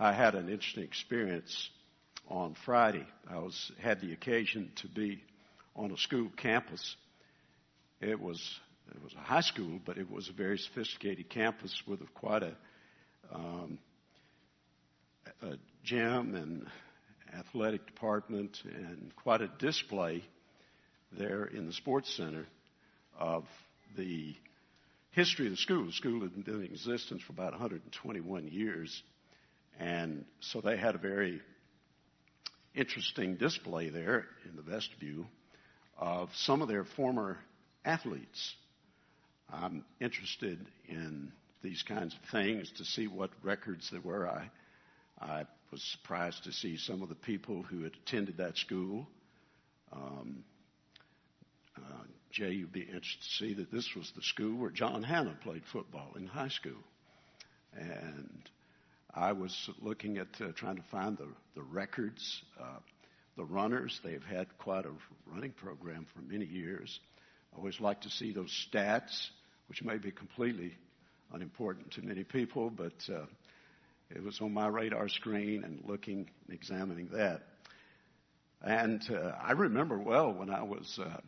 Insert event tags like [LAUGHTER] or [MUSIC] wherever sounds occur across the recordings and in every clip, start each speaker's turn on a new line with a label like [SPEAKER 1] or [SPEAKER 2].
[SPEAKER 1] I had an interesting experience on Friday. I was had the occasion to be on a school campus. It was it was a high school, but it was a very sophisticated campus with quite a, um, a gym and athletic department and quite a display there in the sports center of the history of the school. The school had been in existence for about 121 years, and so they had a very interesting display there in the vestibule of some of their former athletes. I'm interested in these kinds of things to see what records there were. I, I was surprised to see some of the people who had attended that school. Um, uh, Jay, you'd be interested to see that this was the school where John Hannah played football in high school. And I was looking at uh, trying to find the, the records, uh, the runners. They've had quite a running program for many years. I always like to see those stats, which may be completely unimportant to many people, but uh, it was on my radar screen and looking and examining that. And uh, I remember well when I was uh,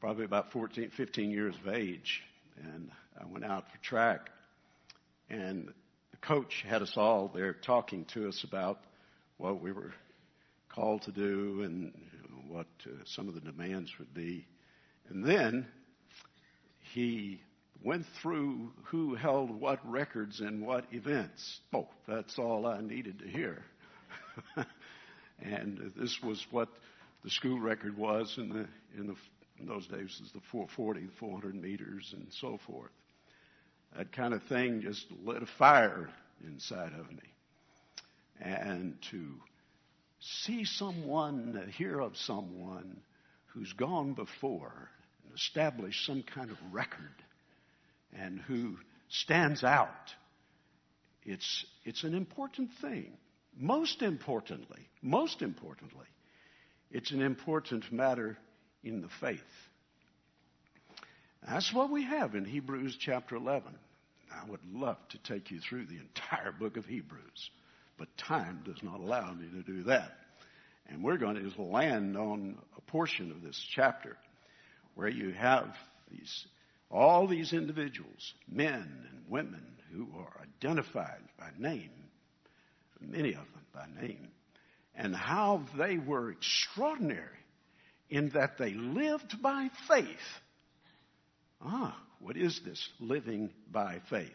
[SPEAKER 1] probably about 14, 15 years of age, and I went out for track, and the coach had us all there talking to us about what we were called to do and what uh, some of the demands would be. And then he went through who held what records in what events. Oh, that's all I needed to hear. [LAUGHS] and this was what the school record was in the in the in those days was the 440, the 400 meters, and so forth. That kind of thing just lit a fire inside of me. And to see someone, uh, hear of someone who's gone before and established some kind of record and who stands out, it's, it's an important thing. Most importantly, most importantly, it's an important matter in the faith. That's what we have in Hebrews chapter 11. I would love to take you through the entire book of Hebrews, but time does not allow me to do that. And we're going to just land on a portion of this chapter where you have these, all these individuals, men and women who are identified by name, many of them by name, and how they were extraordinary in that they lived by faith. Ah, what is this living by faith?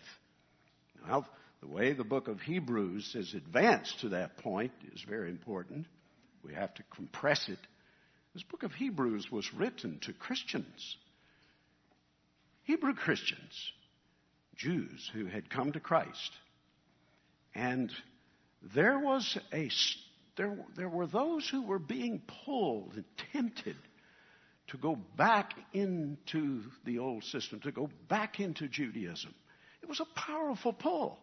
[SPEAKER 1] Well, the way the book of Hebrews has advanced to that point is very important. We have to compress it. This book of Hebrews was written to Christians, Hebrew Christians, Jews who had come to Christ. And there was a there, there were those who were being pulled and tempted to go back into the old system, to go back into Judaism. It was a powerful pull.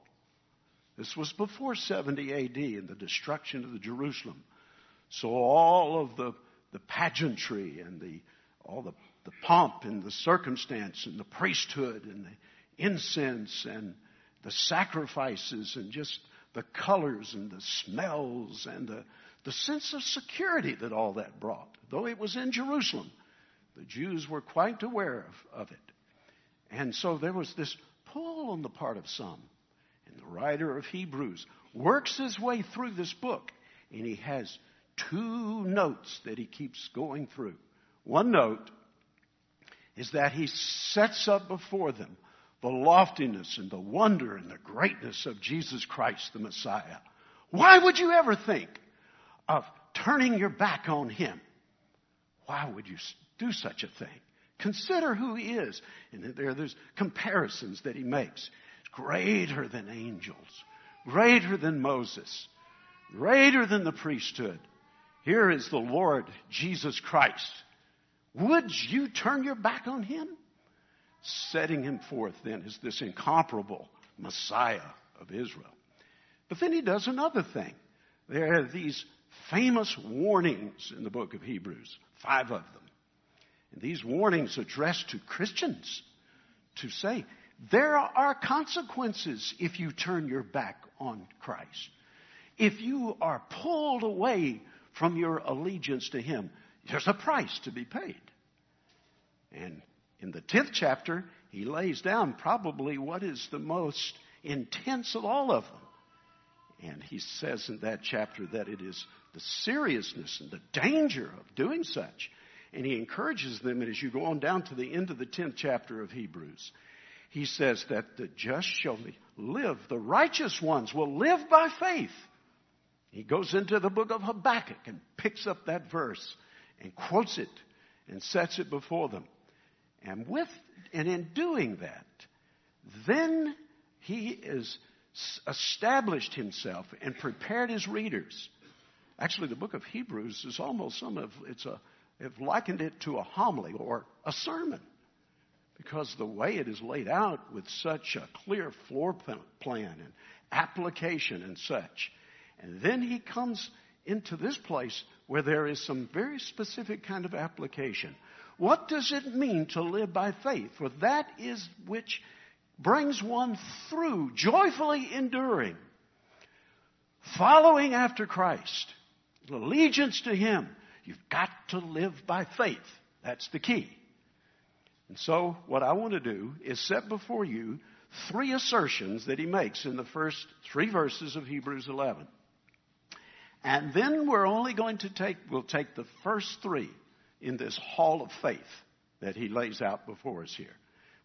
[SPEAKER 1] This was before 70 AD and the destruction of the Jerusalem. So all of the, the pageantry and the, all the, the pomp and the circumstance and the priesthood and the incense and the sacrifices and just the colors and the smells and the, the sense of security that all that brought. Though it was in Jerusalem, the Jews were quite aware of, of it. And so there was this pull on the part of some. And the writer of Hebrews works his way through this book, and he has two notes that he keeps going through. One note is that he sets up before them the loftiness and the wonder and the greatness of Jesus Christ, the Messiah. Why would you ever think of turning your back on Him? Why would you do such a thing? Consider who He is. And there, there's comparisons that He makes. Greater than angels, greater than Moses, greater than the priesthood. Here is the Lord Jesus Christ. Would you turn your back on Him? setting him forth then as this incomparable Messiah of Israel. But then he does another thing. There are these famous warnings in the book of Hebrews, five of them. And these warnings addressed to Christians to say, There are consequences if you turn your back on Christ. If you are pulled away from your allegiance to Him, there's a price to be paid. And in the 10th chapter, he lays down probably what is the most intense of all of them. And he says in that chapter that it is the seriousness and the danger of doing such. And he encourages them, and as you go on down to the end of the 10th chapter of Hebrews, he says that the just shall live, the righteous ones will live by faith. He goes into the book of Habakkuk and picks up that verse and quotes it and sets it before them. And with and in doing that, then he has established himself and prepared his readers. Actually, the book of Hebrews is almost some of it's a have likened it to a homily or a sermon because the way it is laid out with such a clear floor plan and application and such. And then he comes into this place where there is some very specific kind of application. What does it mean to live by faith? For that is which brings one through, joyfully enduring, following after Christ, allegiance to Him. You've got to live by faith. That's the key. And so, what I want to do is set before you three assertions that he makes in the first three verses of Hebrews 11. And then we're only going to take, we'll take the first three in this hall of faith that he lays out before us here.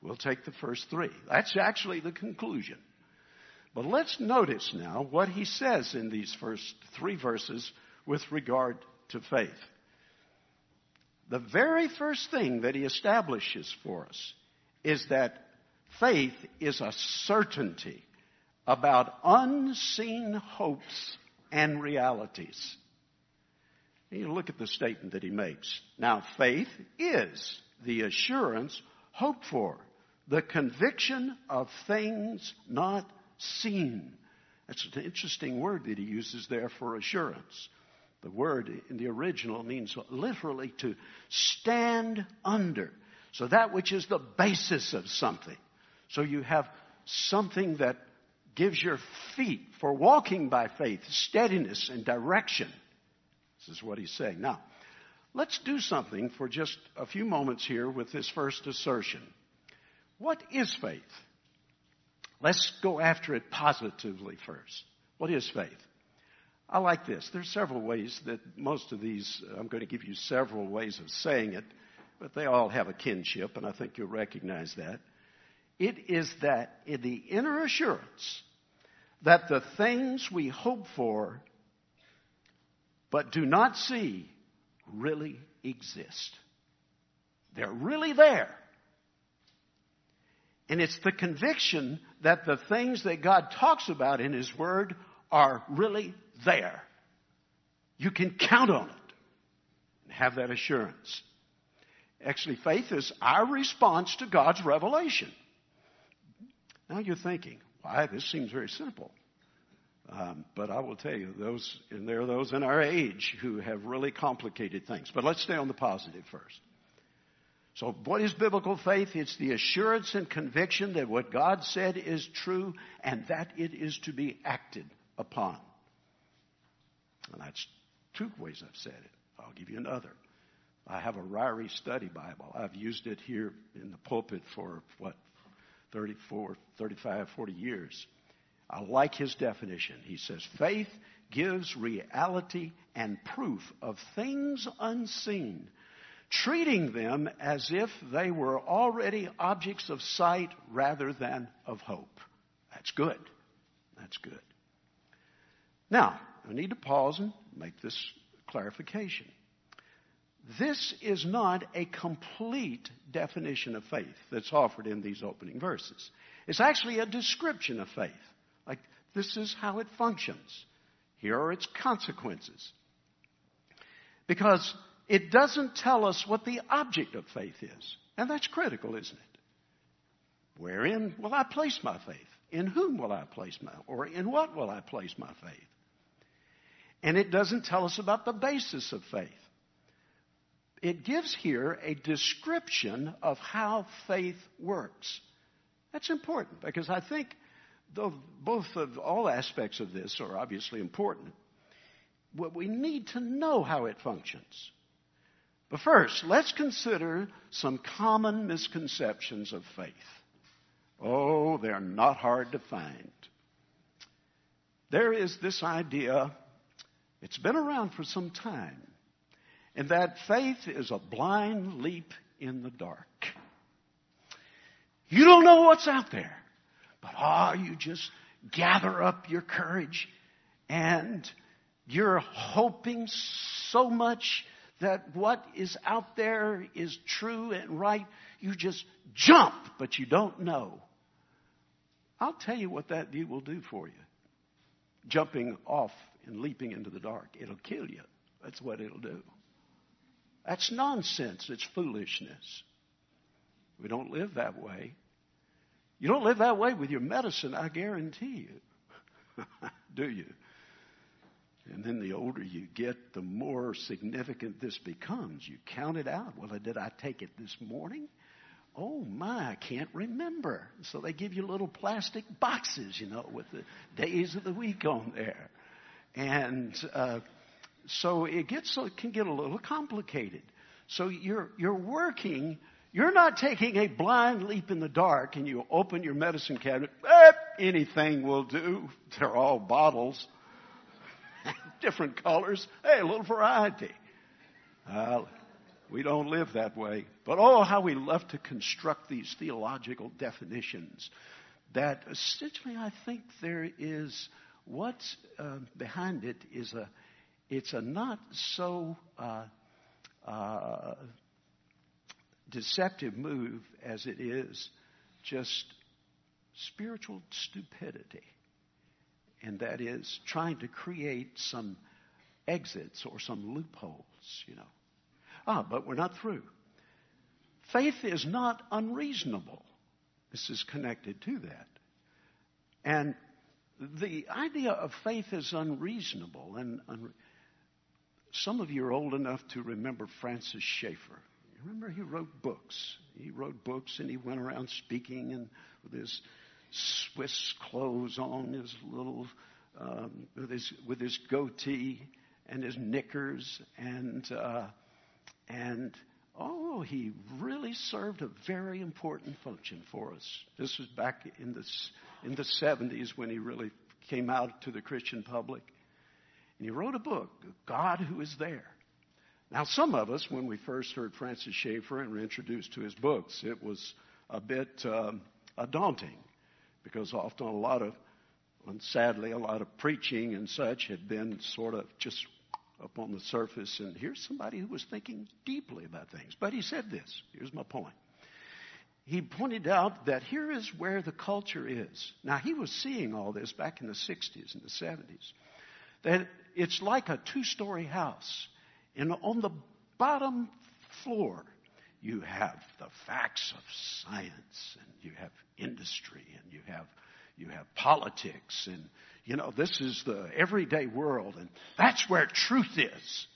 [SPEAKER 1] We'll take the first three. That's actually the conclusion. But let's notice now what he says in these first three verses with regard to faith. The very first thing that he establishes for us is that faith is a certainty about unseen hopes and realities. You look at the statement that he makes. Now, faith is the assurance hoped for, the conviction of things not seen. That's an interesting word that he uses there for assurance. The word in the original means literally to stand under. So that which is the basis of something. So you have something that gives your feet for walking by faith steadiness and direction. This is what he's saying. Now, let's do something for just a few moments here with this first assertion. What is faith? Let's go after it positively first. What is faith? I like this. There's several ways that most of these, I'm going to give you several ways of saying it, but they all have a kinship, and I think you'll recognize that. It is that in the inner assurance that the things we hope for but do not see really exist. They're really there. And it's the conviction that the things that God talks about in His Word are really there. You can count on it and have that assurance. Actually, faith is our response to God's revelation. Now you're thinking, why? This seems very simple. Um, but I will tell you, those, and there are those in our age who have really complicated things. But let's stay on the positive first. So, what is biblical faith? It's the assurance and conviction that what God said is true and that it is to be acted upon. And that's two ways I've said it. I'll give you another. I have a Ryrie study Bible. I've used it here in the pulpit for, what, 34, 35, 40 years. I like his definition. He says, faith gives reality and proof of things unseen, treating them as if they were already objects of sight rather than of hope. That's good. That's good. Now, I need to pause and make this clarification. This is not a complete definition of faith that's offered in these opening verses. It's actually a description of faith. Like, this is how it functions. Here are its consequences. Because it doesn't tell us what the object of faith is. And that's critical, isn't it? Wherein will I place my faith? In whom will I place my, or in what will I place my faith? And it doesn't tell us about the basis of faith. It gives here a description of how faith works. That's important because I think though both of all aspects of this are obviously important, what we need to know how it functions. But first, let's consider some common misconceptions of faith. Oh, they're not hard to find. There is this idea, it's been around for some time, and that faith is a blind leap in the dark. You don't know what's out there, but ah, oh, you just gather up your courage and you're hoping so much that what is out there is true and right. You just jump, but you don't know. I'll tell you what that will do for you. Jumping off and leaping into the dark. It'll kill you. That's what it'll do. That's nonsense. It's foolishness. We don't live that way. You don't live that way with your medicine, I guarantee you. [LAUGHS] do you? And then the older you get, the more significant this becomes. You count it out. Well, did I take it this morning? Oh my, I can't remember. So they give you little plastic boxes, you know, with the days of the week on there. And uh, so it gets it can get a little complicated. So you're you're working. You're not taking a blind leap in the dark and you open your medicine cabinet. Eh, anything will do. [LAUGHS] They're all bottles, [LAUGHS] different colors. Hey, a little variety. Uh, we don't live that way. But oh, how we love to construct these theological definitions that essentially I think there is what's uh, behind it is a it's a not so uh, uh, deceptive move as it is just spiritual stupidity. And that is trying to create some exits or some loopholes, you know. Ah, but we're not through. Faith is not unreasonable. This is connected to that. And the idea of faith is unreasonable and some of you are old enough to remember Francis Schaeffer. You remember he wrote books. He wrote books and he went around speaking and with his Swiss clothes on, his little um, with his with his goatee and his knickers and uh, and oh, he really served a very important function for us. This was back in the in the 70s when he really came out to the Christian public. And he wrote a book, God Who Is There. Now, some of us, when we first heard Francis Schaeffer and were introduced to his books, it was a bit um, daunting because often a lot of, and sadly, a lot of preaching and such had been sort of just up on the surface. And here's somebody who was thinking deeply about things. But he said this. Here's my point. He pointed out that here is where the culture is. Now, he was seeing all this back in the 60s and the 70s. That it's like a two story house. And on the bottom floor, you have the facts of science, and you have industry, and you have you have politics, and you know this is the everyday world, and that's where truth is.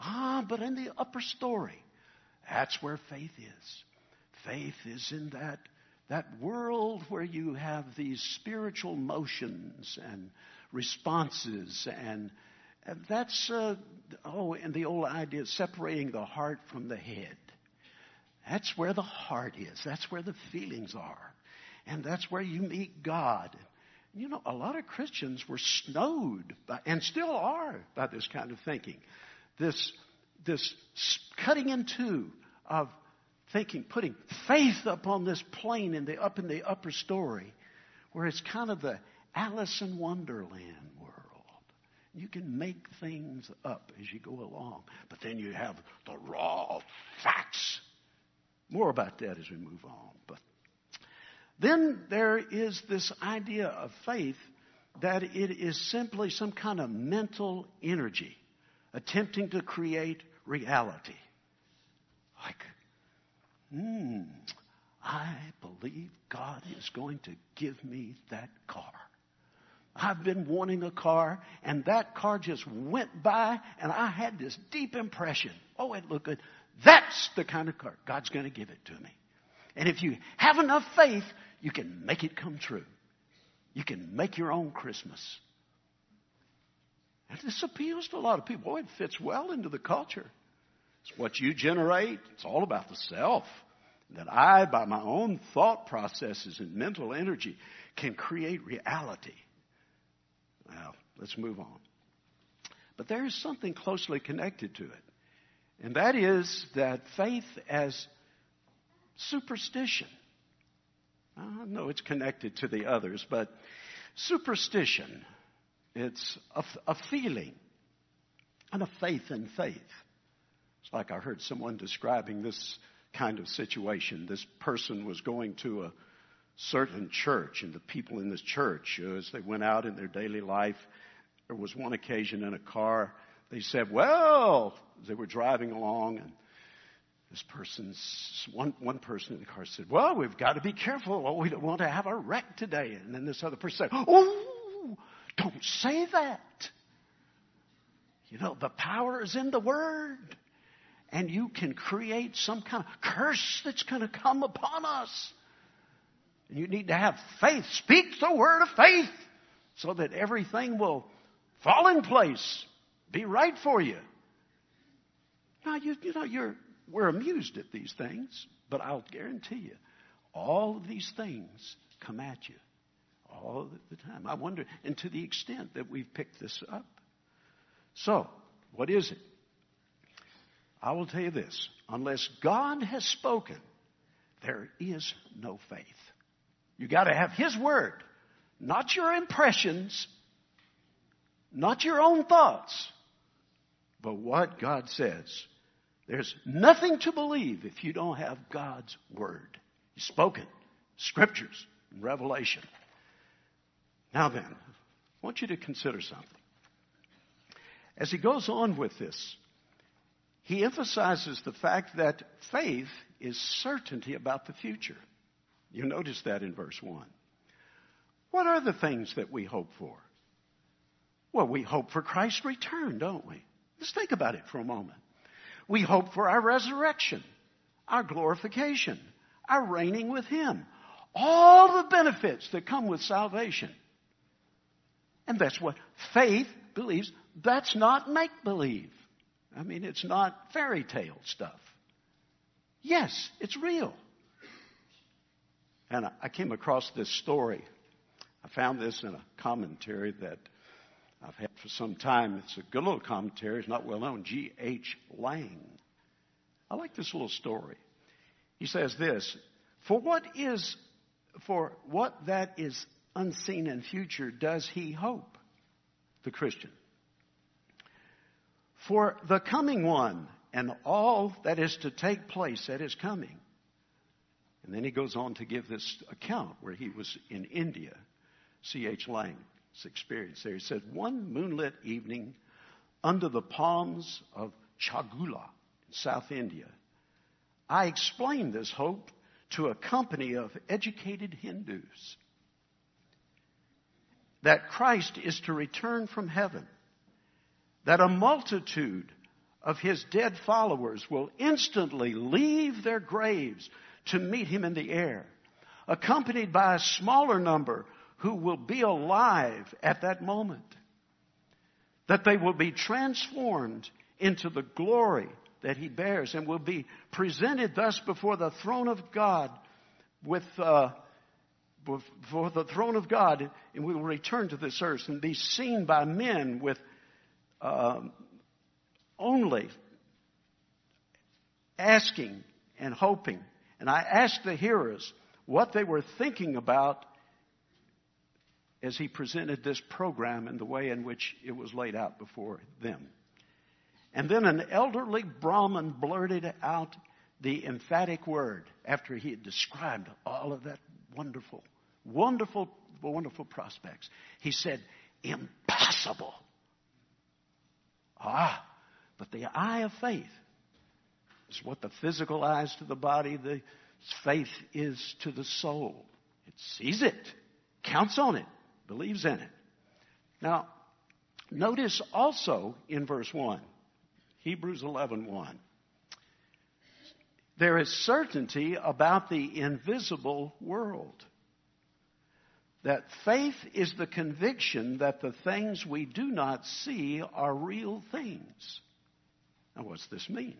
[SPEAKER 1] Ah, but in the upper story, that's where faith is. Faith is in that that world where you have these spiritual motions and responses and and that's, uh, oh, and the old idea of separating the heart from the head. That's where the heart is. That's where the feelings are. And that's where you meet God. You know, a lot of Christians were snowed by, and still are by this kind of thinking. This, this cutting in two of thinking, putting faith up on this plane in the, up in the upper story, where it's kind of the Alice in Wonderland world. you can make things up as you go along, but then you have the raw facts. More about that as we move on. But then there is this idea of faith that it is simply some kind of mental energy attempting to create reality. Like, hmm, I believe God is going to give me that car. I've been wanting a car, and that car just went by, and I had this deep impression. Oh, it looked good. That's the kind of car. God's going to give it to me. And if you have enough faith, you can make it come true. You can make your own Christmas. And this appeals to a lot of people. Boy, it fits well into the culture. It's what you generate. It's all about the self. That I, by my own thought processes and mental energy, can create reality. Well, let's move on. But there is something closely connected to it. And that is that faith as superstition. Uh, I know it's connected to the others, but superstition, it's a, a feeling and a faith in faith. It's like I heard someone describing this kind of situation. This person was going to a certain church, and the people in this church, uh, as they went out in their daily life, there was one occasion in a car, they said, Well, they were driving along, and this person's one one person in the car said, "Well, we've got to be careful. Well, we don't want to have a wreck today." And then this other person said, "Oh, don't say that. You know, the power is in the word, and you can create some kind of curse that's going to come upon us. And you need to have faith. Speak the word of faith, so that everything will fall in place, be right for you." Now, you, you know, you're we're amused at these things, but I'll guarantee you, all of these things come at you all the time. I wonder, and to the extent that we've picked this up. So, what is it? I will tell you this unless God has spoken, there is no faith. You got to have His Word, not your impressions, not your own thoughts, but what God says. There's nothing to believe if you don't have God's Word. He's spoken, Scriptures, and Revelation. Now then, I want you to consider something. As he goes on with this, he emphasizes the fact that faith is certainty about the future. You notice that in verse 1. What are the things that we hope for? Well, we hope for Christ's return, don't we? Let's think about it for a moment. We hope for our resurrection, our glorification, our reigning with Him. All the benefits that come with salvation. And that's what faith believes. That's not make believe. I mean, it's not fairy tale stuff. Yes, it's real. And I came across this story. I found this in a commentary that I've had for some time. It's a good little commentary. It's not well known. G.H. Lang. I like this little story. He says this, for what is, for what that is unseen and future does he hope? The Christian. For the coming one and all that is to take place at his coming. And then he goes on to give this account where he was in India. G.H. Lang experience there. He said, one moonlit evening under the palms of Chagula in South India, I explained this hope to a company of educated Hindus that Christ is to return from heaven, that a multitude of his dead followers will instantly leave their graves to meet him in the air, accompanied by a smaller number who will be alive at that moment. That they will be transformed into the glory that he bears and will be presented thus before the throne of God with, uh, before the throne of God and we will return to this earth and be seen by men with uh, only asking and hoping. And I asked the hearers what they were thinking about as he presented this program and the way in which it was laid out before them. And then an elderly Brahmin blurted out the emphatic word after he had described all of that wonderful, wonderful, wonderful prospects. He said, impossible. Ah, but the eye of faith is what the physical eye is to the body, the faith is to the soul. It sees it, counts on it, believes in it. Now, notice also in verse 1, Hebrews 11 1. There is certainty about the invisible world. That faith is the conviction that the things we do not see are real things. Now, what's this mean?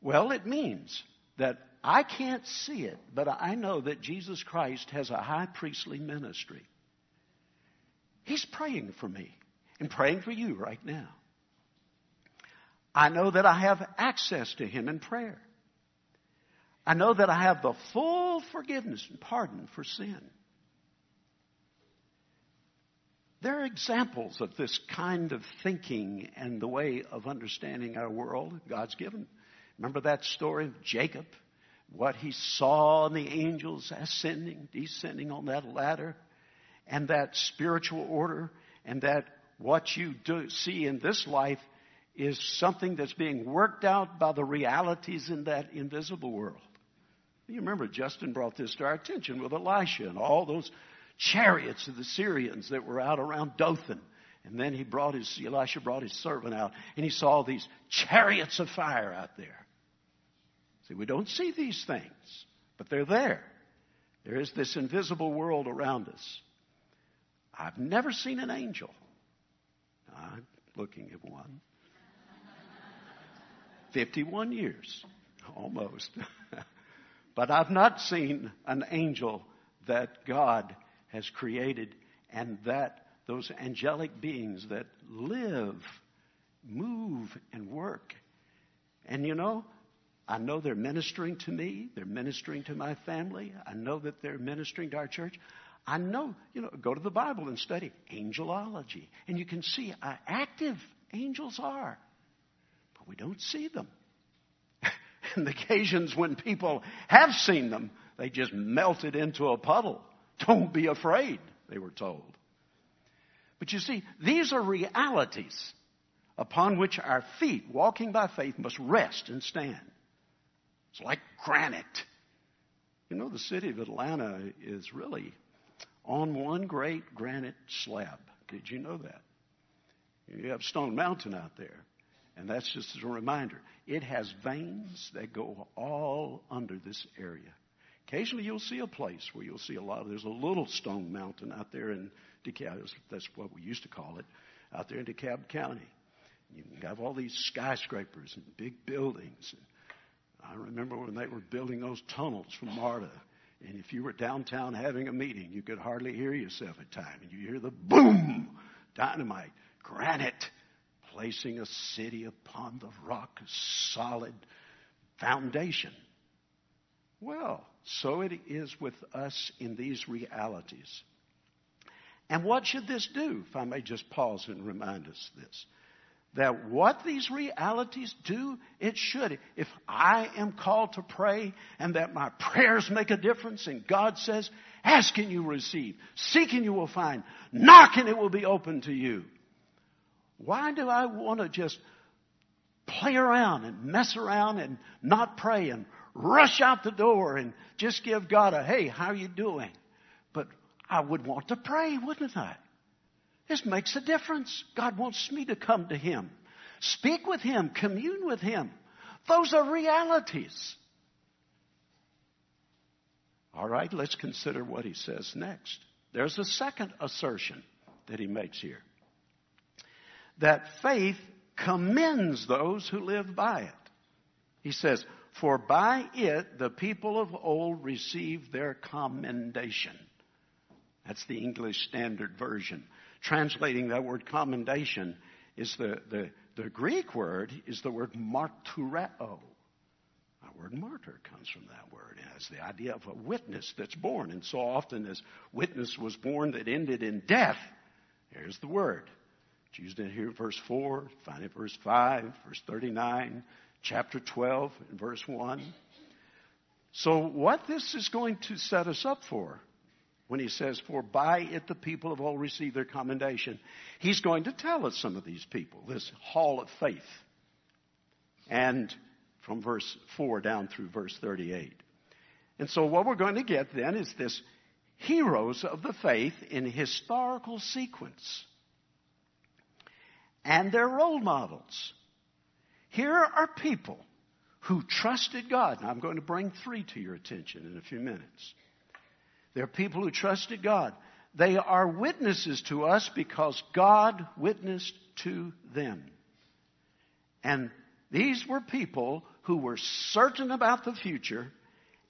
[SPEAKER 1] Well, it means that I can't see it, but I know that Jesus Christ has a high priestly ministry. He's praying for me and praying for you right now. I know that I have access to Him in prayer. I know that I have the full forgiveness and pardon for sin. There are examples of this kind of thinking and the way of understanding our world God's given. Remember that story of Jacob? What he saw in the angels ascending, descending on that ladder, and that spiritual order, and that what you do see in this life is something that's being worked out by the realities in that invisible world. You remember Justin brought this to our attention with Elisha and all those chariots of the Syrians that were out around Dothan. And then he brought his, Elisha brought his servant out and he saw these chariots of fire out there. See, we don't see these things, but they're there. There is this invisible world around us. I've never seen an angel. I'm looking at one. 51 years, almost. [LAUGHS] but I've not seen an angel that God has created and that those angelic beings that live, move, and work. And you know, I know they're ministering to me. They're ministering to my family. I know that they're ministering to our church. I know, you know, go to the Bible and study angelology. And you can see how active angels are. But we don't see them. [LAUGHS] and the occasions when people have seen them, they just melted into a puddle. Don't be afraid, they were told. But you see, these are realities upon which our feet, walking by faith, must rest and stand. It's like granite. You know, the city of Atlanta is really on one great granite slab. Did you know that? You have Stone Mountain out there. And that's just as a reminder. It has veins that go all under this area. Occasionally you'll see a place where you'll see a lot of, there's a little stone mountain out there in DeKalb, that's what we used to call it, out there in DeKalb County. You have all these skyscrapers and big buildings. I remember when they were building those tunnels from MARTA. And if you were downtown having a meeting, you could hardly hear yourself at times. And you hear the boom, dynamite, granite, placing a city upon the rock, solid foundation. Well, so it is with us in these realities. And what should this do? If I may just pause and remind us this that what these realities do, it should. If I am called to pray and that my [LAUGHS] prayers make a difference and God says, ask and you receive, seek and you will find, knock and it will be open to you. Why do I want to just play around and mess around and not pray and rush out the door and just give God a, hey, how are you doing? But I would want to pray, wouldn't I? This makes a difference. God wants me to come to Him, speak with Him, commune with Him. Those are realities. All right, let's consider what He says next. There's a second assertion that He makes here that faith commends those who live by it. He says, For by it the people of old received their commendation. That's the English Standard Version translating that word commendation is the, the, the Greek word is the word martyreo. The word martyr comes from that word. It has the idea of a witness that's born. And so often as witness was born that ended in death, here's the word. It's used in here verse 4, find it verse 5, verse 39, chapter 12, and verse 1. So what this is going to set us up for when he says, For by it the people of old received their commendation. He's going to tell us some of these people, this hall of faith. And from verse 4 down through verse 38. And so what we're going to get then is this heroes of the faith in historical sequence. And their role models. Here are people who trusted God. Now, I'm going to bring three to your attention in a few minutes. There are people who trusted God. They are witnesses to us because God witnessed to them. And these were people who were certain about the future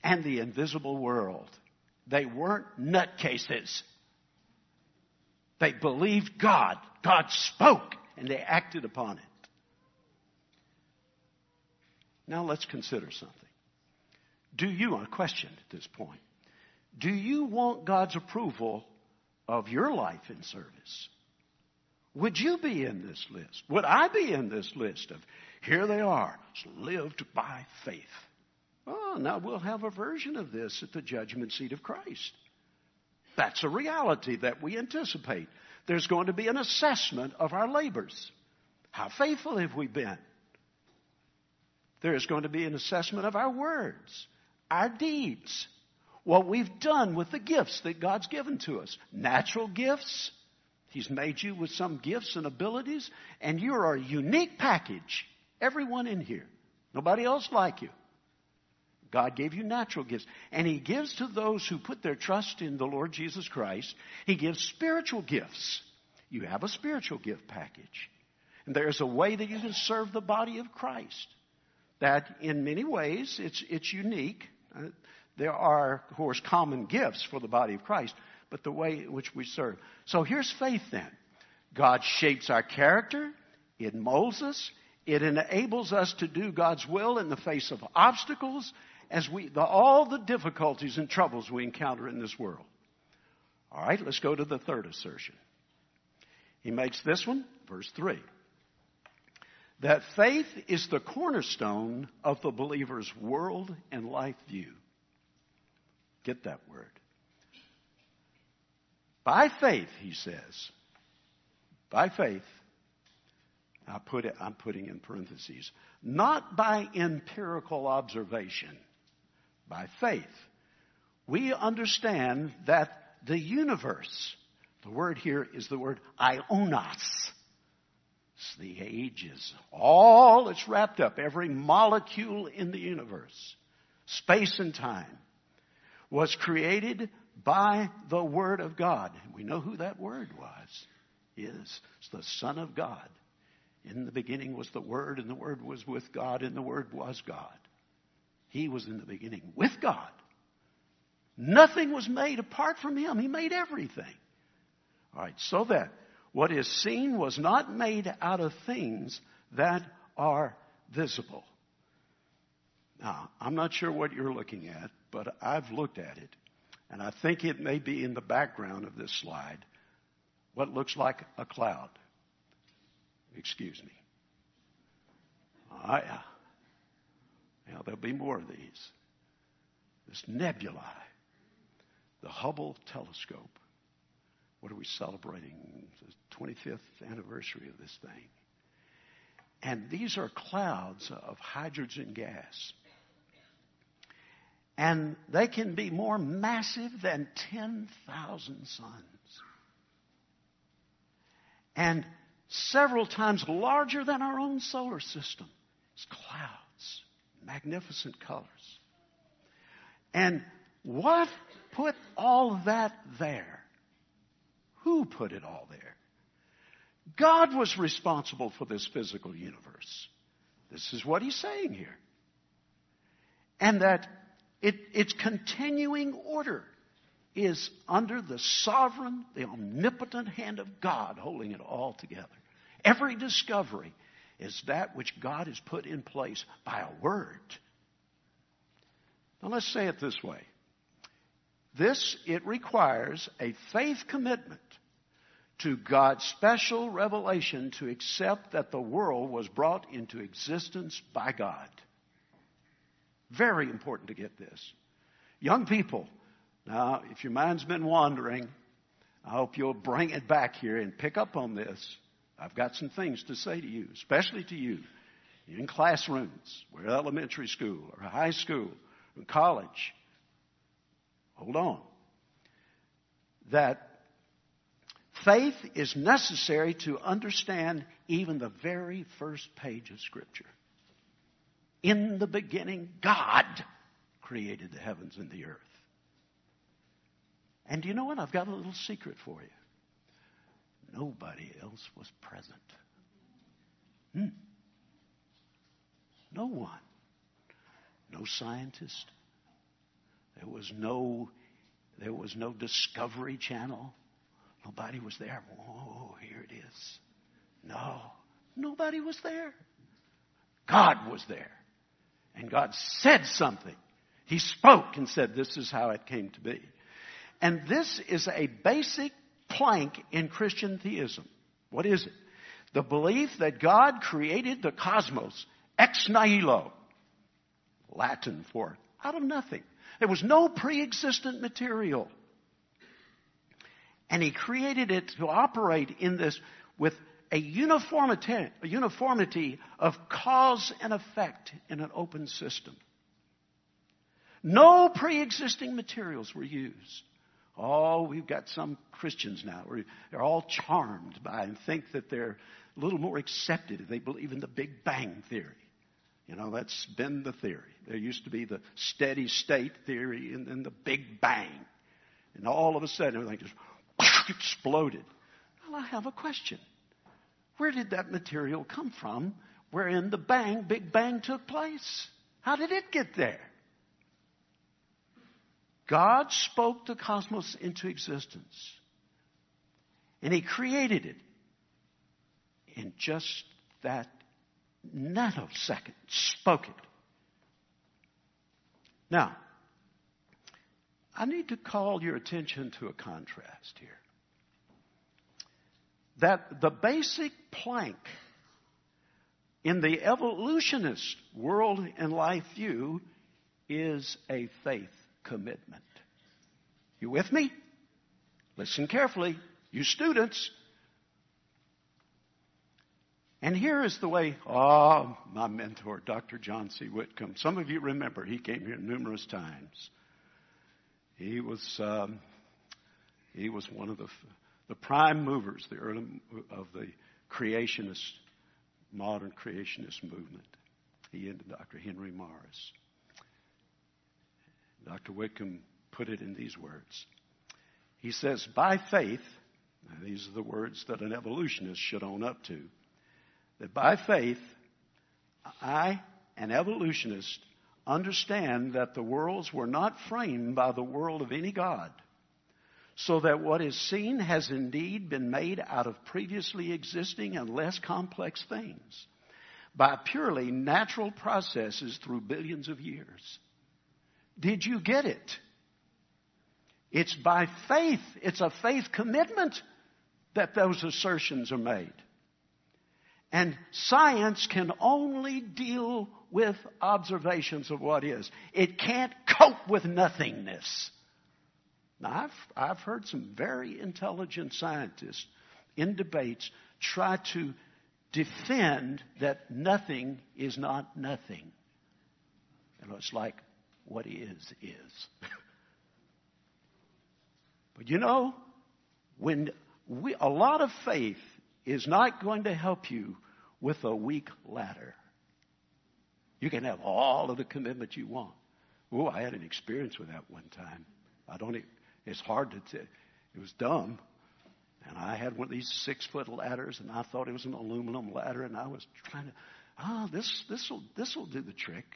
[SPEAKER 1] and the invisible world. They weren't nutcases. They believed God. God spoke and they acted upon it. Now let's consider something. Do you, a question at this point, do you want God's approval of your life in service? Would you be in this list? Would I be in this list of here they are, lived by faith? Oh, now we'll have a version of this at the judgment seat of Christ. That's a reality that we anticipate. There's going to be an assessment of our labors. How faithful have we been? There is going to be an assessment of our words, our deeds, what we've done with the gifts that God's given to us. Natural gifts. He's made you with some gifts and abilities, and you're a unique package. Everyone in here. Nobody else like you. God gave you natural gifts. And He gives to those who put their trust in the Lord Jesus Christ, He gives spiritual gifts. You have a spiritual gift package. And there's a way that you can serve the body of Christ. That in many ways, it's, it's unique. Uh, There are, of course, common gifts for the body of Christ, but the way in which we serve. So here's faith then. God shapes our character. It molds us. It enables us to do God's will in the face of obstacles as we, the, all the difficulties and troubles we encounter in this world. All right, let's go to the third assertion. He makes this one, verse 3. That faith is the cornerstone of the believer's world and life view. Get that word. By faith, he says, by faith, I put it, I'm putting in parentheses, not by empirical observation by faith. We understand that the universe, the word here is the word ionos. It's the ages. All it's wrapped up, every molecule in the universe, space and time, was created by the Word of God. We know who that Word was. Is. It's the Son of God. In the beginning was the Word, and the Word was with God, and the Word was God. He was in the beginning with God. Nothing was made apart from Him. He made everything. All right, so that what is seen was not made out of things that are visible. Now, I'm not sure what you're looking at, but I've looked at it, and I think it may be in the background of this slide what looks like a cloud. Excuse me. Ah, yeah. Now, there'll be more of these. This nebulae, the Hubble telescope. What are we celebrating? The 25th anniversary of this thing. And these are clouds of hydrogen gas. And they can be more massive than 10,000 suns. And several times larger than our own solar system. It's clouds magnificent colors. And what put all that there? Who put it all there? God was responsible for this physical universe. This is what he's saying here. And that it, its continuing order is under the sovereign, the omnipotent hand of God holding it all together. Every discovery is that which God has put in place by a word. Now let's say it this way. This, it requires a faith commitment to God's special revelation to accept that the world was brought into existence by God. Very important to get this. Young people, now, if your mind's been wandering, I hope you'll bring it back here and pick up on this. I've got some things to say to you, especially to you in classrooms, whether elementary school or high school or college. Hold on. That faith is necessary to understand even the very first page of Scripture. In the beginning, God created the heavens and the earth. And you know what? I've got a little secret for you. Nobody else was present. Hmm. No one. No scientist. There was no there was no Discovery Channel. Nobody was there. Oh, here it is. No, nobody was there. God was there. And God said something. He spoke and said, This is how it came to be. And this is a basic plank in Christian theism. What is it? The belief that God created the cosmos ex nihilo, Latin for out of nothing. There was no pre existent material. And He created it to operate in this with a uniformity, a uniformity of cause and effect in an open system. No pre existing materials were used. Oh, we've got some Christians now. They're all charmed by and think that they're a little more accepted if they believe in the Big Bang Theory. You know, that's been the theory. There used to be the steady state theory and then the Big Bang. And all of a sudden everything just [LAUGHS] exploded. Well, I have a question. Where did that material come from wherein the bang, Big Bang took place? How did it get there? God spoke the cosmos into existence. And He created it in just that nanosecond. Spoke it. Now, I need to call your attention to a contrast here. That the basic plank in the evolutionist world and life view is a faith commitment. You with me? Listen carefully, you students. And here is the way, oh, my mentor, Dr. John C. Whitcomb. Some of you remember he came here numerous times. He was um, he was one of the the prime movers the early, of the creationist modern creationist movement. He and Dr. Henry Morris. Dr. Whitcomb put it in these words. He says, by faith, these are the words that an evolutionist should own up to, that by faith, I, an evolutionist, understand that the worlds were not framed by the world of any God, so that what is seen has indeed been made out of previously existing and less complex things by purely natural processes through billions of years. Did you get it? It's by faith, it's a faith commitment that those assertions are made. And science can only deal with observations of what is. It can't cope with nothingness. Now, I've, I've heard some very intelligent scientists in debates try to defend that nothing is not nothing. You know, it's like what is, is. [LAUGHS] but you know, when we, a lot of faith is not going to help you with a weak ladder. You can have all of the commitment you want. Oh, I had an experience with that one time. I don't. It's hard to. T- it was dumb, and I had one of these six foot ladders, and I thought it was an aluminum ladder, and I was trying to. Ah, oh, this this will this will do the trick.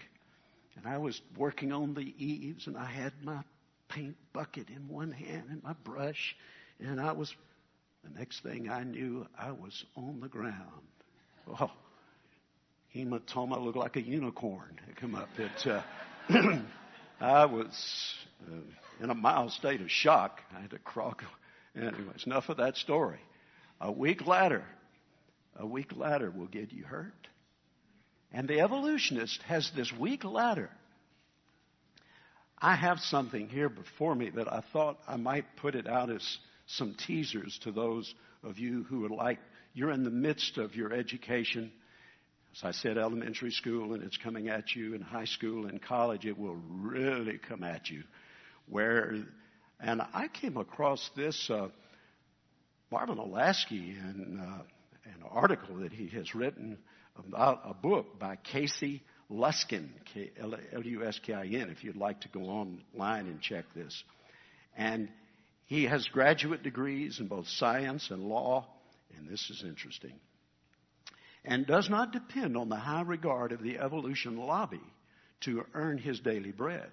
[SPEAKER 1] And I was working on the eaves, and I had my paint bucket in one hand and my brush, and I was. The next thing I knew, I was on the ground. Oh, hematoma looked like a unicorn. It come up. It. Uh, [CLEARS THROAT] I was uh, in a mild state of shock. I had to crawl. Anyways, enough of that story. A weak ladder, a weak ladder will get you hurt. And the evolutionist has this weak ladder. I have something here before me that I thought I might put it out as some teasers to those of you who would like, you're in the midst of your education. As I said, elementary school, and it's coming at you in high school and college, it will really come at you. Where, and I came across this, uh, Marvin Olasky, in uh, an article that he has written about a book by Casey Luskin, L-U-S-K-I-N, if you'd like to go online and check this. And he has graduate degrees in both science and law, and this is interesting, and does not depend on the high regard of the evolution lobby to earn his daily bread.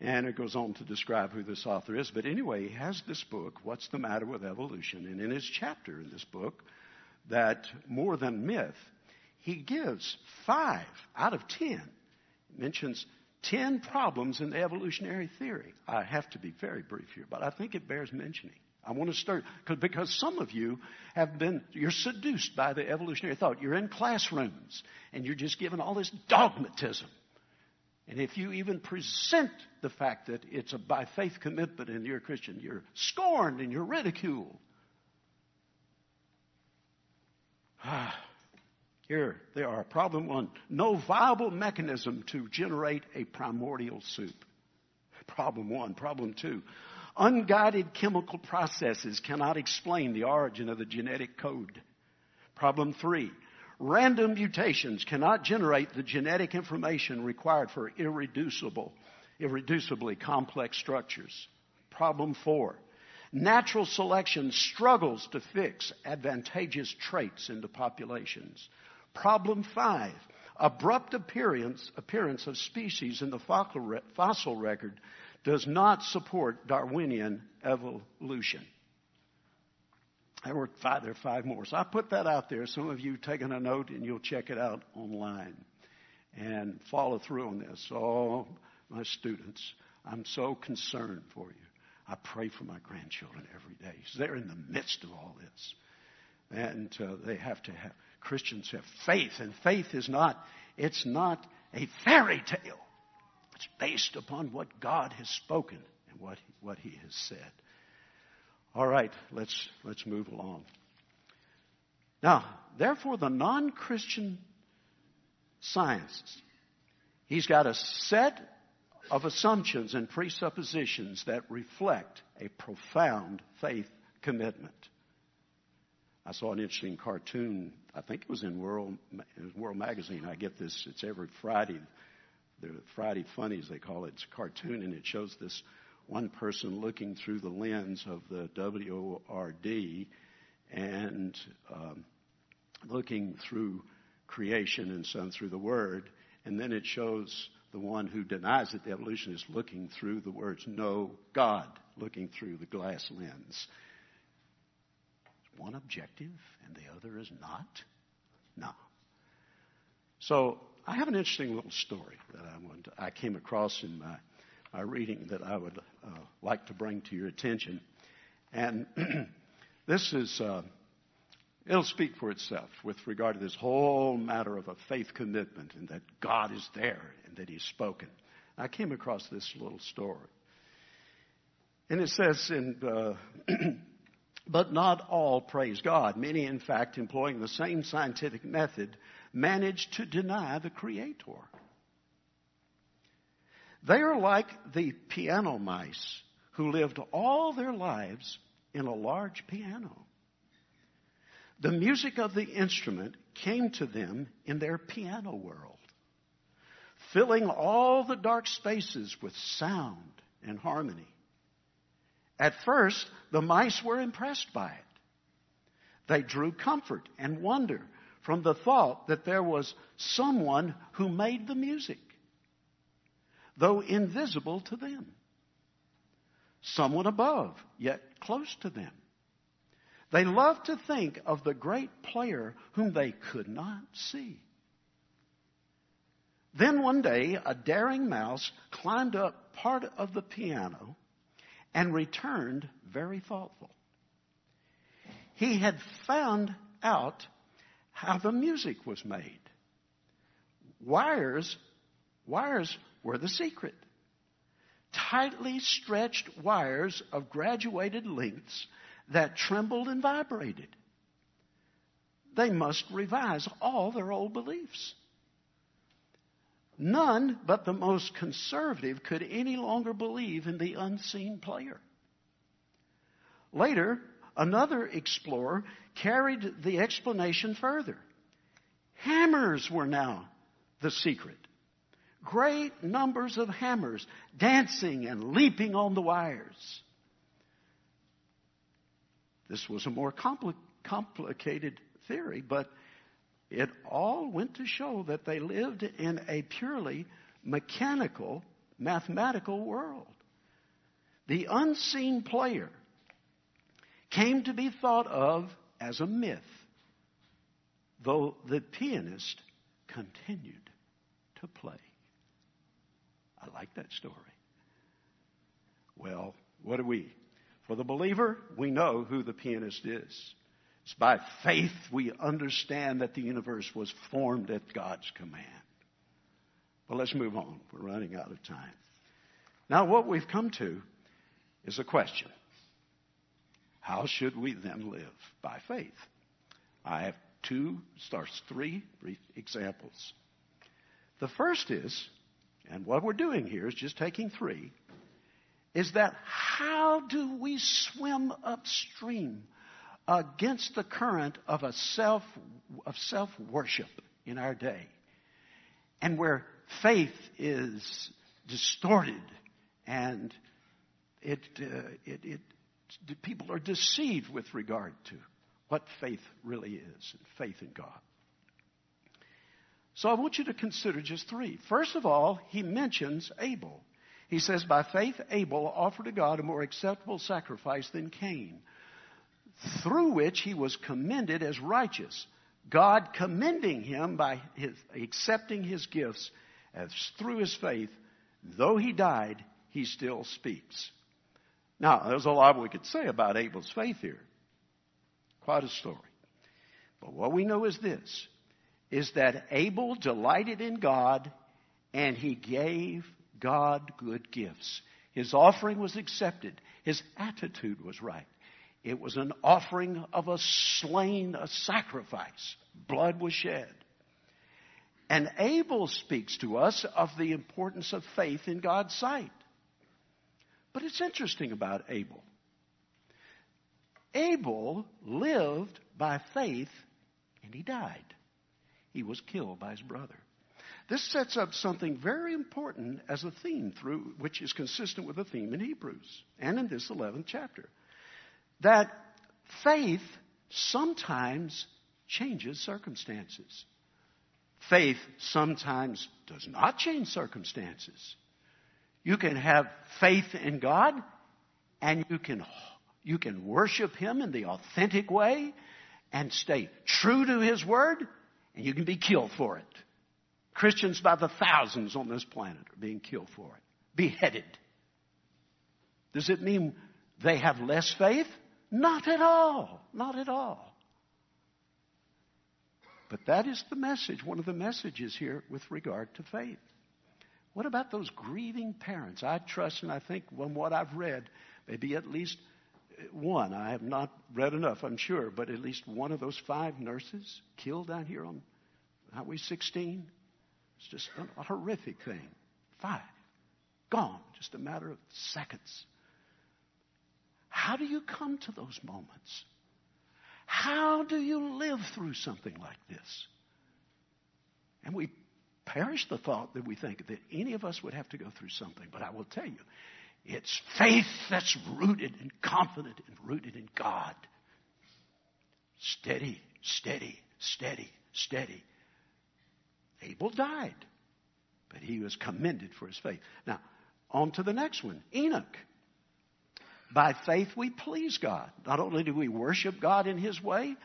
[SPEAKER 1] And it goes on to describe who this author is. But anyway, he has this book, What's the Matter with Evolution? And in his chapter in this book, that more than myth, he gives five out of ten, mentions ten problems in the evolutionary theory. I have to be very brief here, but I think it bears mentioning. I want to start because some of you have been you're seduced by the evolutionary thought. You're in classrooms and you're just given all this dogmatism. And if you even present the fact that it's a by faith commitment and you're a Christian, you're scorned and you're ridiculed. Ah, [SIGHS] Here they are. Problem one no viable mechanism to generate a primordial soup. Problem one. Problem two unguided chemical processes cannot explain the origin of the genetic code. Problem three random mutations cannot generate the genetic information required for irreducible, irreducibly complex structures. Problem four natural selection struggles to fix advantageous traits into populations. Problem five, abrupt appearance, appearance of species in the fossil record does not support Darwinian evolution. There were five, there are five more. So I put that out there. Some of you taking a note and you'll check it out online and follow through on this. Oh, my students, I'm so concerned for you. I pray for my grandchildren every day. They're in the midst of all this. And uh, they have to have, Christians have faith, and faith is not, it's not a fairy tale. It's based upon what God has spoken and what, what He has said. All right, let's, let's move along. Now, therefore, the non Christian sciences, he's got a set of assumptions and presuppositions that reflect a profound faith commitment. I saw an interesting cartoon. I think it was in World, World Magazine. I get this. It's every Friday. The Friday Funnies they call it. It's a cartoon, and it shows this one person looking through the lens of the WORD and um, looking through creation and so through the Word, and then it shows the one who denies that the evolutionist looking through the words, no God, looking through the glass lens. One objective and the other is not? No. So I have an interesting little story that I, wanted to, I came across in my reading that I would uh, like to bring to your attention. And [CLEARS THROAT] this is, uh, it'll speak for itself with regard to this whole matter of a faith commitment and that God is there and that he's spoken. I came across this little story. And it says in, uh, [CLEARS THROAT] but not all praise God. Many, in fact, employing the same scientific method, manage to deny the Creator. They are like the piano mice who lived all their lives in a large piano. The music of the instrument came to them in their piano world filling all the dark spaces with sound and harmony. At first, the mice were impressed by it. They drew comfort and wonder from the thought that there was someone who made the music, though invisible to them. Someone above, yet close to them. They loved to think of the great player whom they could not see. Then one day, a daring mouse climbed up part of the piano and returned very thoughtful. He had found out how the music was made. Wires, wires were the secret. Tightly stretched wires of graduated lengths that trembled and vibrated. They must revise all their old beliefs. None but the most conservative could any longer believe in the unseen player. Later, another explorer carried the explanation further. Hammers were now the secret. Great numbers of hammers dancing and leaping on the wires. This was a more compli- complicated theory, but it all went to show that they lived in a purely mechanical, mathematical world. The unseen player came to be thought of as a myth, though the pianist continued to play. I like that story. Well, what do we? For the believer, we know who the pianist is. It's by faith we understand that the universe was formed at God's command. But let's move on. We're running out of time. Now, what we've come to is a question. How should we then live? By faith. I have two, starts three brief examples. The first is, and what we're doing here is just taking three, is that how do we swim upstream against the current of a self of self worship in our day, and where faith is distorted and it, uh, it, it people are deceived with regard to what faith really is and faith in God. So I want you to consider just three. First of all, he mentions Abel. He says, By faith, Abel offered to God a more acceptable sacrifice than Cain, through which he was commended as righteous. God commending him by his, accepting his gifts as through his faith, though he died, he still speaks. Now, there's a lot we could say about Abel's faith here. Quite a story. But what we know is this, is that Abel delighted in God and he gave God good gifts. His offering was accepted. His attitude was right. It was an offering of a slain, a sacrifice. Blood was shed. And Abel speaks to us of the importance of faith in God's sight. But it's interesting about Abel. Abel lived by faith and he died. He was killed by his brother. This sets up something very important as a theme through which is consistent with the theme in Hebrews and in this 11th chapter. That faith sometimes changes circumstances. Faith sometimes does not change circumstances. You can have faith in God and you can, you can worship Him in the authentic way and stay true to His Word and you can be killed for it. Christians by the thousands on this planet are being killed for it, beheaded. Does it mean they have less faith? Not at all. Not at all. But that is the message, one of the messages here with regard to faith. What about those grieving parents? I trust and I think from what I've read, maybe at least one, I have not read enough, I'm sure, but at least one of those five nurses killed out here on Highway 16. It's just a horrific thing. Five. Gone. Just a matter of seconds. How do you come to those moments? How do you live through something like this? And we perish the thought that we think that any of us would have to go through something. But I will tell you, it's faith that's rooted and confident and rooted in God. Steady, steady, steady, steady. Abel died, but he was commended for his faith. Now, on to the next one Enoch. By faith, we please God. Not only do we worship God in his way,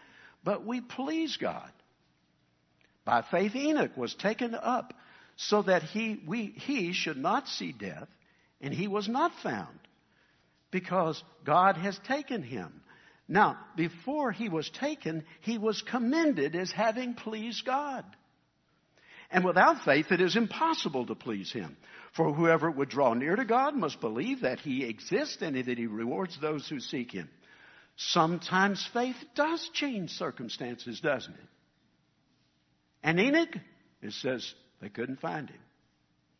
[SPEAKER 1] but we please God. By faith, Enoch was taken up so that he, we, he should not see death, and he was not found because God has taken him. Now, before he was taken, he was commended as having pleased God. And without faith, it is impossible to please him. For whoever would draw near to God must believe that he exists and that he rewards those who seek him. Sometimes faith does change circumstances, doesn't it? And Enoch, it says they couldn't find him.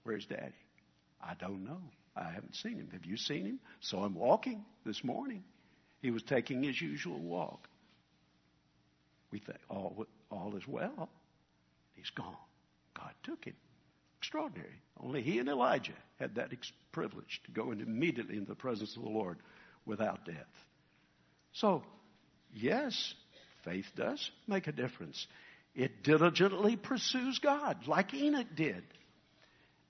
[SPEAKER 1] Where's Daddy? I don't know. I haven't seen him. Have you seen him? Saw him walking this morning. He was taking his usual walk. We think all, all is well. He's gone. God took him. Extraordinary. Only he and Elijah had that ex- privilege to go in immediately into the presence of the Lord without death. So, yes, faith does make a difference. It diligently pursues God, like Enoch did.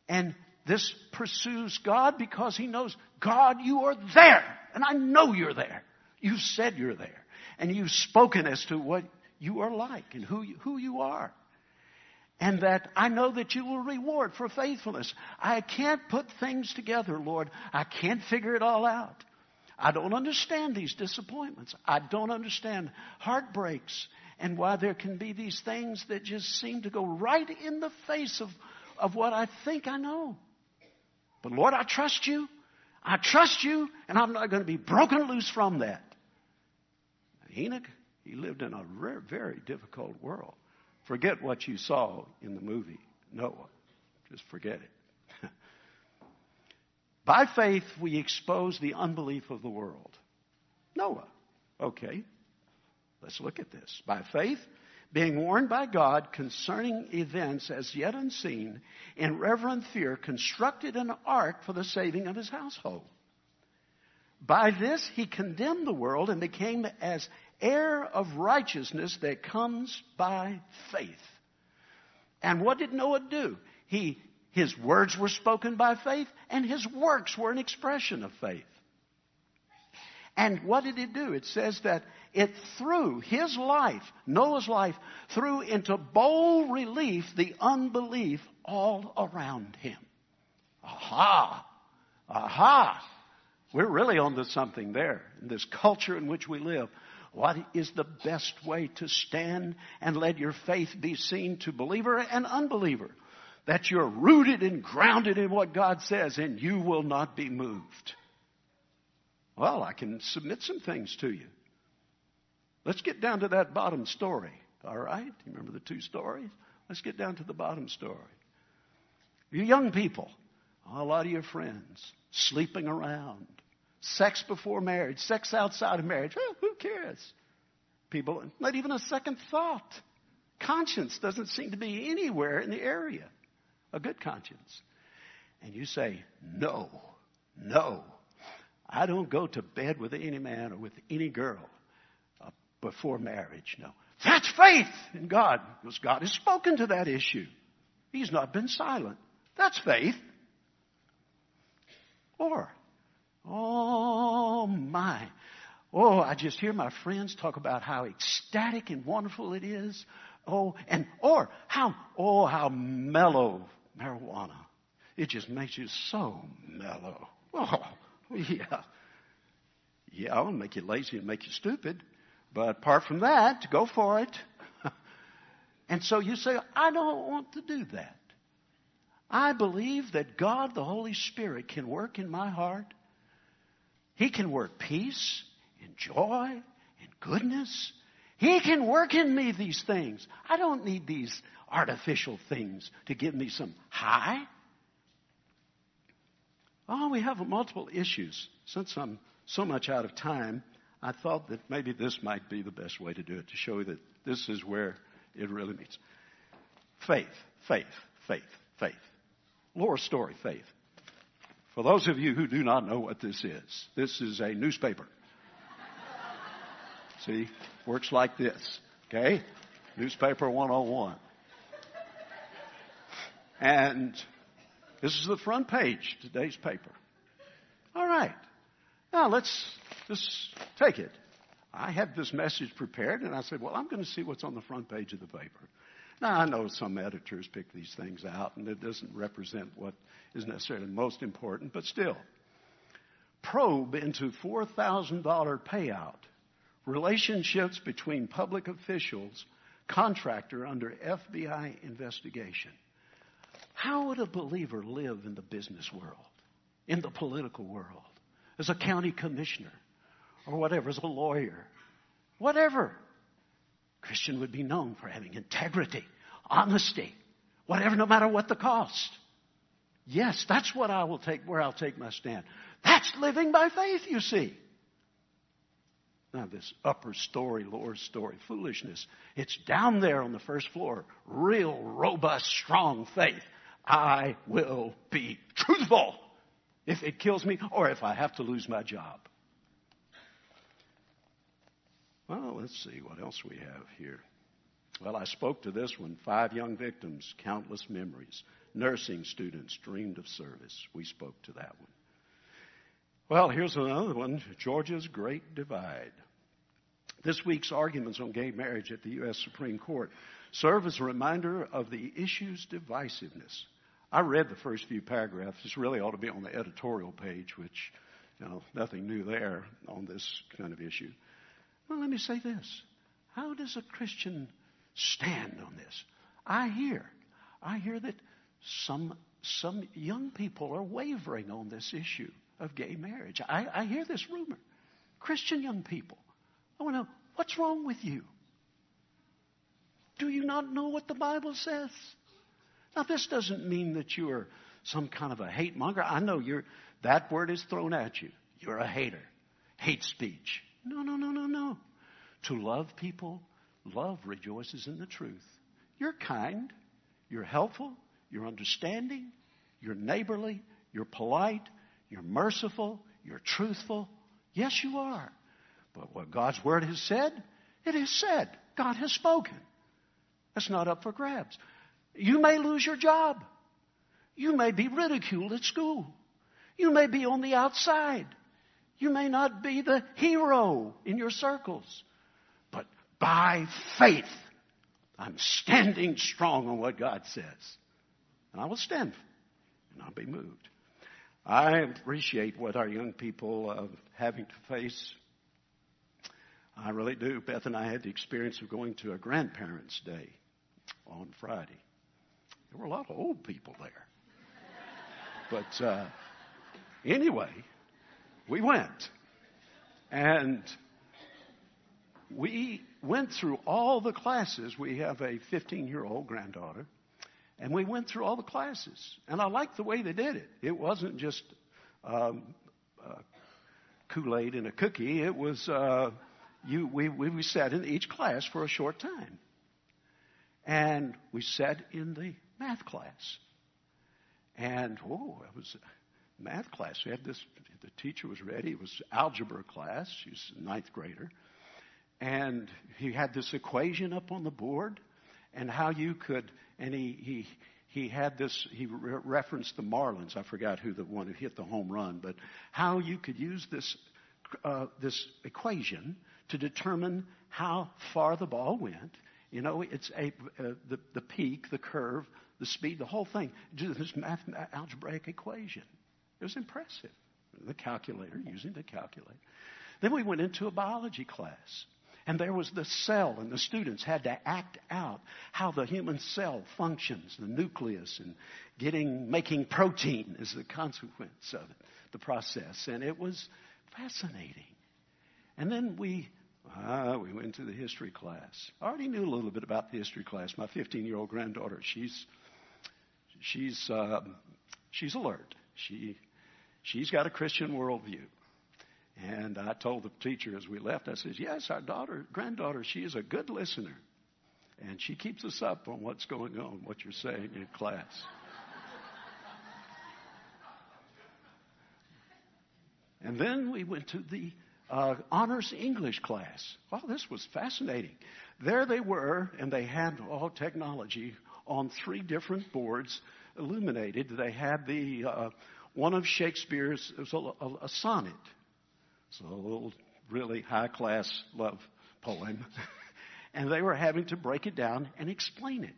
[SPEAKER 1] And this pursues God because he knows, God, you are there. And I know you're there. You've said you're there. And you've spoken as to what you are like and who you, who you are. And that I know that you will reward for faithfulness. I can't put things together, Lord. I can't figure it all out. I don't understand these disappointments. I don't understand heartbreaks and why there can be these things that just seem to go right in the face of, of what I think I know. But Lord, I trust you. I trust you, and I'm not going to be broken loose from that. Enoch, he lived in a very, very difficult world. Forget what you saw in the movie Noah. Just forget it. [LAUGHS] By faith, we expose the unbelief of the world. Noah. Okay. Let's look at this. By faith, being warned by God concerning events as yet unseen, in reverent fear, constructed an ark for the saving of his household. By this he condemned the world and became as heir of righteousness that comes by faith. And what did Noah do? He, his words were spoken by faith, and his works were an expression of faith. And what did he do? It says that it threw his life, Noah's life, threw into bold relief the unbelief all around him. Aha! Aha! We're really onto something there in this culture in which we live. What is the best way to stand and let your faith be seen to believer and unbeliever? That you're rooted and grounded in what God says and you will not be moved. Well, I can submit some things to you. Let's get down to that bottom story. All right? You remember the two stories? Let's get down to the bottom story. You young people, a lot of your friends, sleeping around, sex before marriage, sex outside of marriage. Well, who cares? People, not even a second thought. Conscience doesn't seem to be anywhere in the area. A good conscience. And you say, no, no, I don't go to bed with any man or with any girl uh, before marriage. No. That's faith in God because God has spoken to that issue. He's not been silent. That's faith. Or, oh my. Oh, I just hear my friends talk about how ecstatic and wonderful it is. Oh, and, or how, oh, how mellow marijuana. It just makes you so mellow. Oh, [LAUGHS] Yeah. Yeah, it'll make you lazy and make you stupid. But apart from that, go for it. [LAUGHS] and so you say, I don't want to do that. I believe that God, the Holy Spirit, can work in my heart. He can work peace and joy and goodness. He can work in me these things. I don't need these artificial things to give me some high. Oh, we have multiple issues. Since I'm so much out of time, I thought that maybe this might be the best way to do it to show you that this is where it really meets. Faith, faith, faith, faith. Laura's story, faith. For those of you who do not know what this is, this is a newspaper. [LAUGHS] See, works like this. Okay? Newspaper 101. And this is the front page, today's paper. All right. Now let's just take it. I had this message prepared and I said, well, I'm going to see what's on the front page of the paper. Now I know some editors pick these things out and it doesn't represent what is necessarily most important, but still. Probe into $4,000 payout. Relationships between public officials, contractor under FBI investigation. How would a believer live in the business world, in the political world, as a county commissioner, or whatever, as a lawyer, whatever? Christian would be known for having integrity, honesty, whatever, no matter what the cost. Yes, that's what I will take, where I'll take my stand. That's living by faith, you see. Now, this upper story, lower story foolishness. It's down there on the first floor. Real, robust, strong faith. I will be truthful if it kills me or if I have to lose my job. Well, let's see what else we have here. Well, I spoke to this one five young victims, countless memories. Nursing students dreamed of service. We spoke to that one. Well, here's another one Georgia's Great Divide. This week's arguments on gay marriage at the U.S. Supreme Court serve as a reminder of the issue's divisiveness. I read the first few paragraphs. This really ought to be on the editorial page, which, you know, nothing new there on this kind of issue. Well, let me say this. How does a Christian stand on this? I hear, I hear that some, some young people are wavering on this issue of gay marriage. I, I hear this rumor. Christian young people. I want to know, what's wrong with you? Do you not know what the Bible says? Now, this doesn't mean that you are some kind of a hate monger. I know you're, that word is thrown at you. You're a hater. Hate speech. No, no, no, no, no. To love people, love rejoices in the truth. You're kind. You're helpful. You're understanding. You're neighborly. You're polite. You're merciful. You're truthful. Yes, you are. But what God's Word has said, it is said. God has spoken. That's not up for grabs. You may lose your job. You may be ridiculed at school. You may be on the outside. You may not be the hero in your circles. But by faith, I'm standing strong on what God says. And I will stand and I'll be moved. I appreciate what our young people are having to face. I really do. Beth and I had the experience of going to a grandparents' day on Friday. There were a lot of old people there. But uh, anyway, we went. And we went through all the classes. We have a 15 year old granddaughter. And we went through all the classes. And I liked the way they did it. It wasn't just um, uh, Kool Aid and a cookie, it was. Uh, you, we, we sat in each class for a short time. And we sat in the math class. And, oh, it was math class. We had this, the teacher was ready. It was algebra class. She's a ninth grader. And he had this equation up on the board and how you could, and he, he, he had this, he re- referenced the Marlins. I forgot who the one who hit the home run, but how you could use this, uh, this equation to determine how far the ball went you know, it's a, uh, the, the peak, the curve, the speed, the whole thing. Just this math, algebraic equation. It was impressive. The calculator, using the calculator. Then we went into a biology class. And there was the cell, and the students had to act out how the human cell functions, the nucleus, and getting, making protein is the consequence of it, the process. And it was fascinating. And then we Ah, we went to the history class. I already knew a little bit about the history class. My 15 year old granddaughter, she's, she's, uh, she's alert. She, she's got a Christian worldview. And I told the teacher as we left, I said, Yes, our daughter, granddaughter, she is a good listener. And she keeps us up on what's going on, what you're saying in class. and then we went to the uh, honors English class. Well, this was fascinating. There they were, and they had all technology on three different boards illuminated. They had the uh, one of Shakespeare's, it was a, a, a sonnet. It's a little really high class love poem. [LAUGHS] and they were having to break it down and explain it.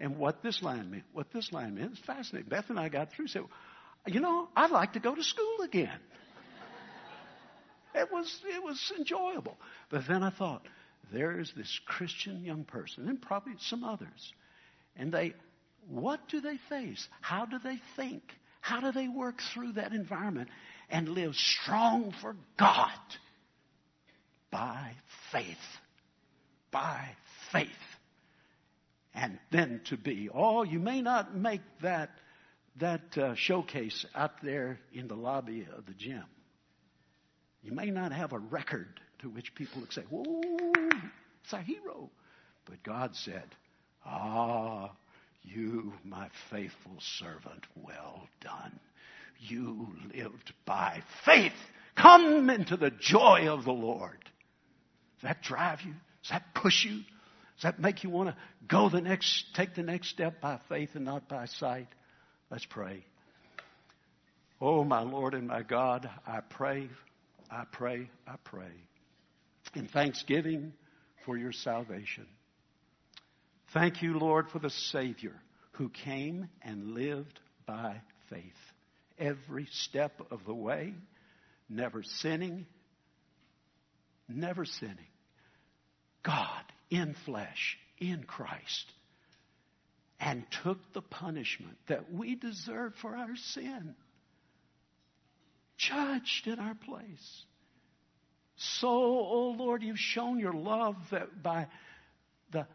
[SPEAKER 1] And what this line meant, what this line meant. It's fascinating. Beth and I got through said, you know, I'd like to go to school again. It was, it was enjoyable. But then I thought, there's this Christian young person, and probably some others. And they, what do they face? How do they think? How do they work through that environment and live strong for God? By faith. By faith. And then to be, oh, you may not make that, that uh, showcase out there in the lobby of the gym. You may not have a record to which people would say, Whoa, it's a hero. But God said, Ah, you, my faithful servant, well done. You lived by faith. Come into the joy of the Lord. Does that drive you? Does that push you? Does that make you want to go the next, take the next step by faith and not by sight? Let's pray. Oh, my Lord and my God, I pray, I pray, I pray in thanksgiving for your salvation. Thank you, Lord, for the Savior who came and lived by faith. Every step of the way, never sinning, never sinning. God in flesh, in Christ, and took the punishment that we deserved for our sin, judged in our place. So, oh Lord, you've shown your love that by the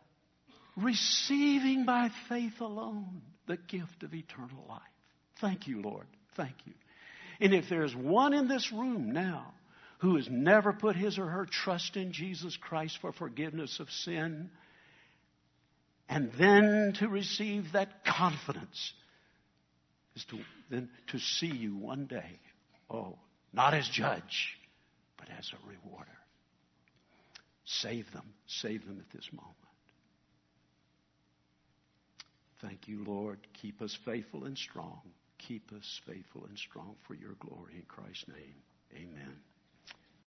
[SPEAKER 1] receiving by faith alone the gift of eternal life. Thank you, Lord. Thank you. And if there's one in this room now who has never put his or her trust in Jesus Christ for forgiveness of sin, and then to receive that confidence is to then to see you one day, oh, not as judge, but as a rewarder. Save them, save them at this moment. Thank you, Lord. Keep us faithful and strong. Keep us faithful and strong for your glory in Christ's name. Amen.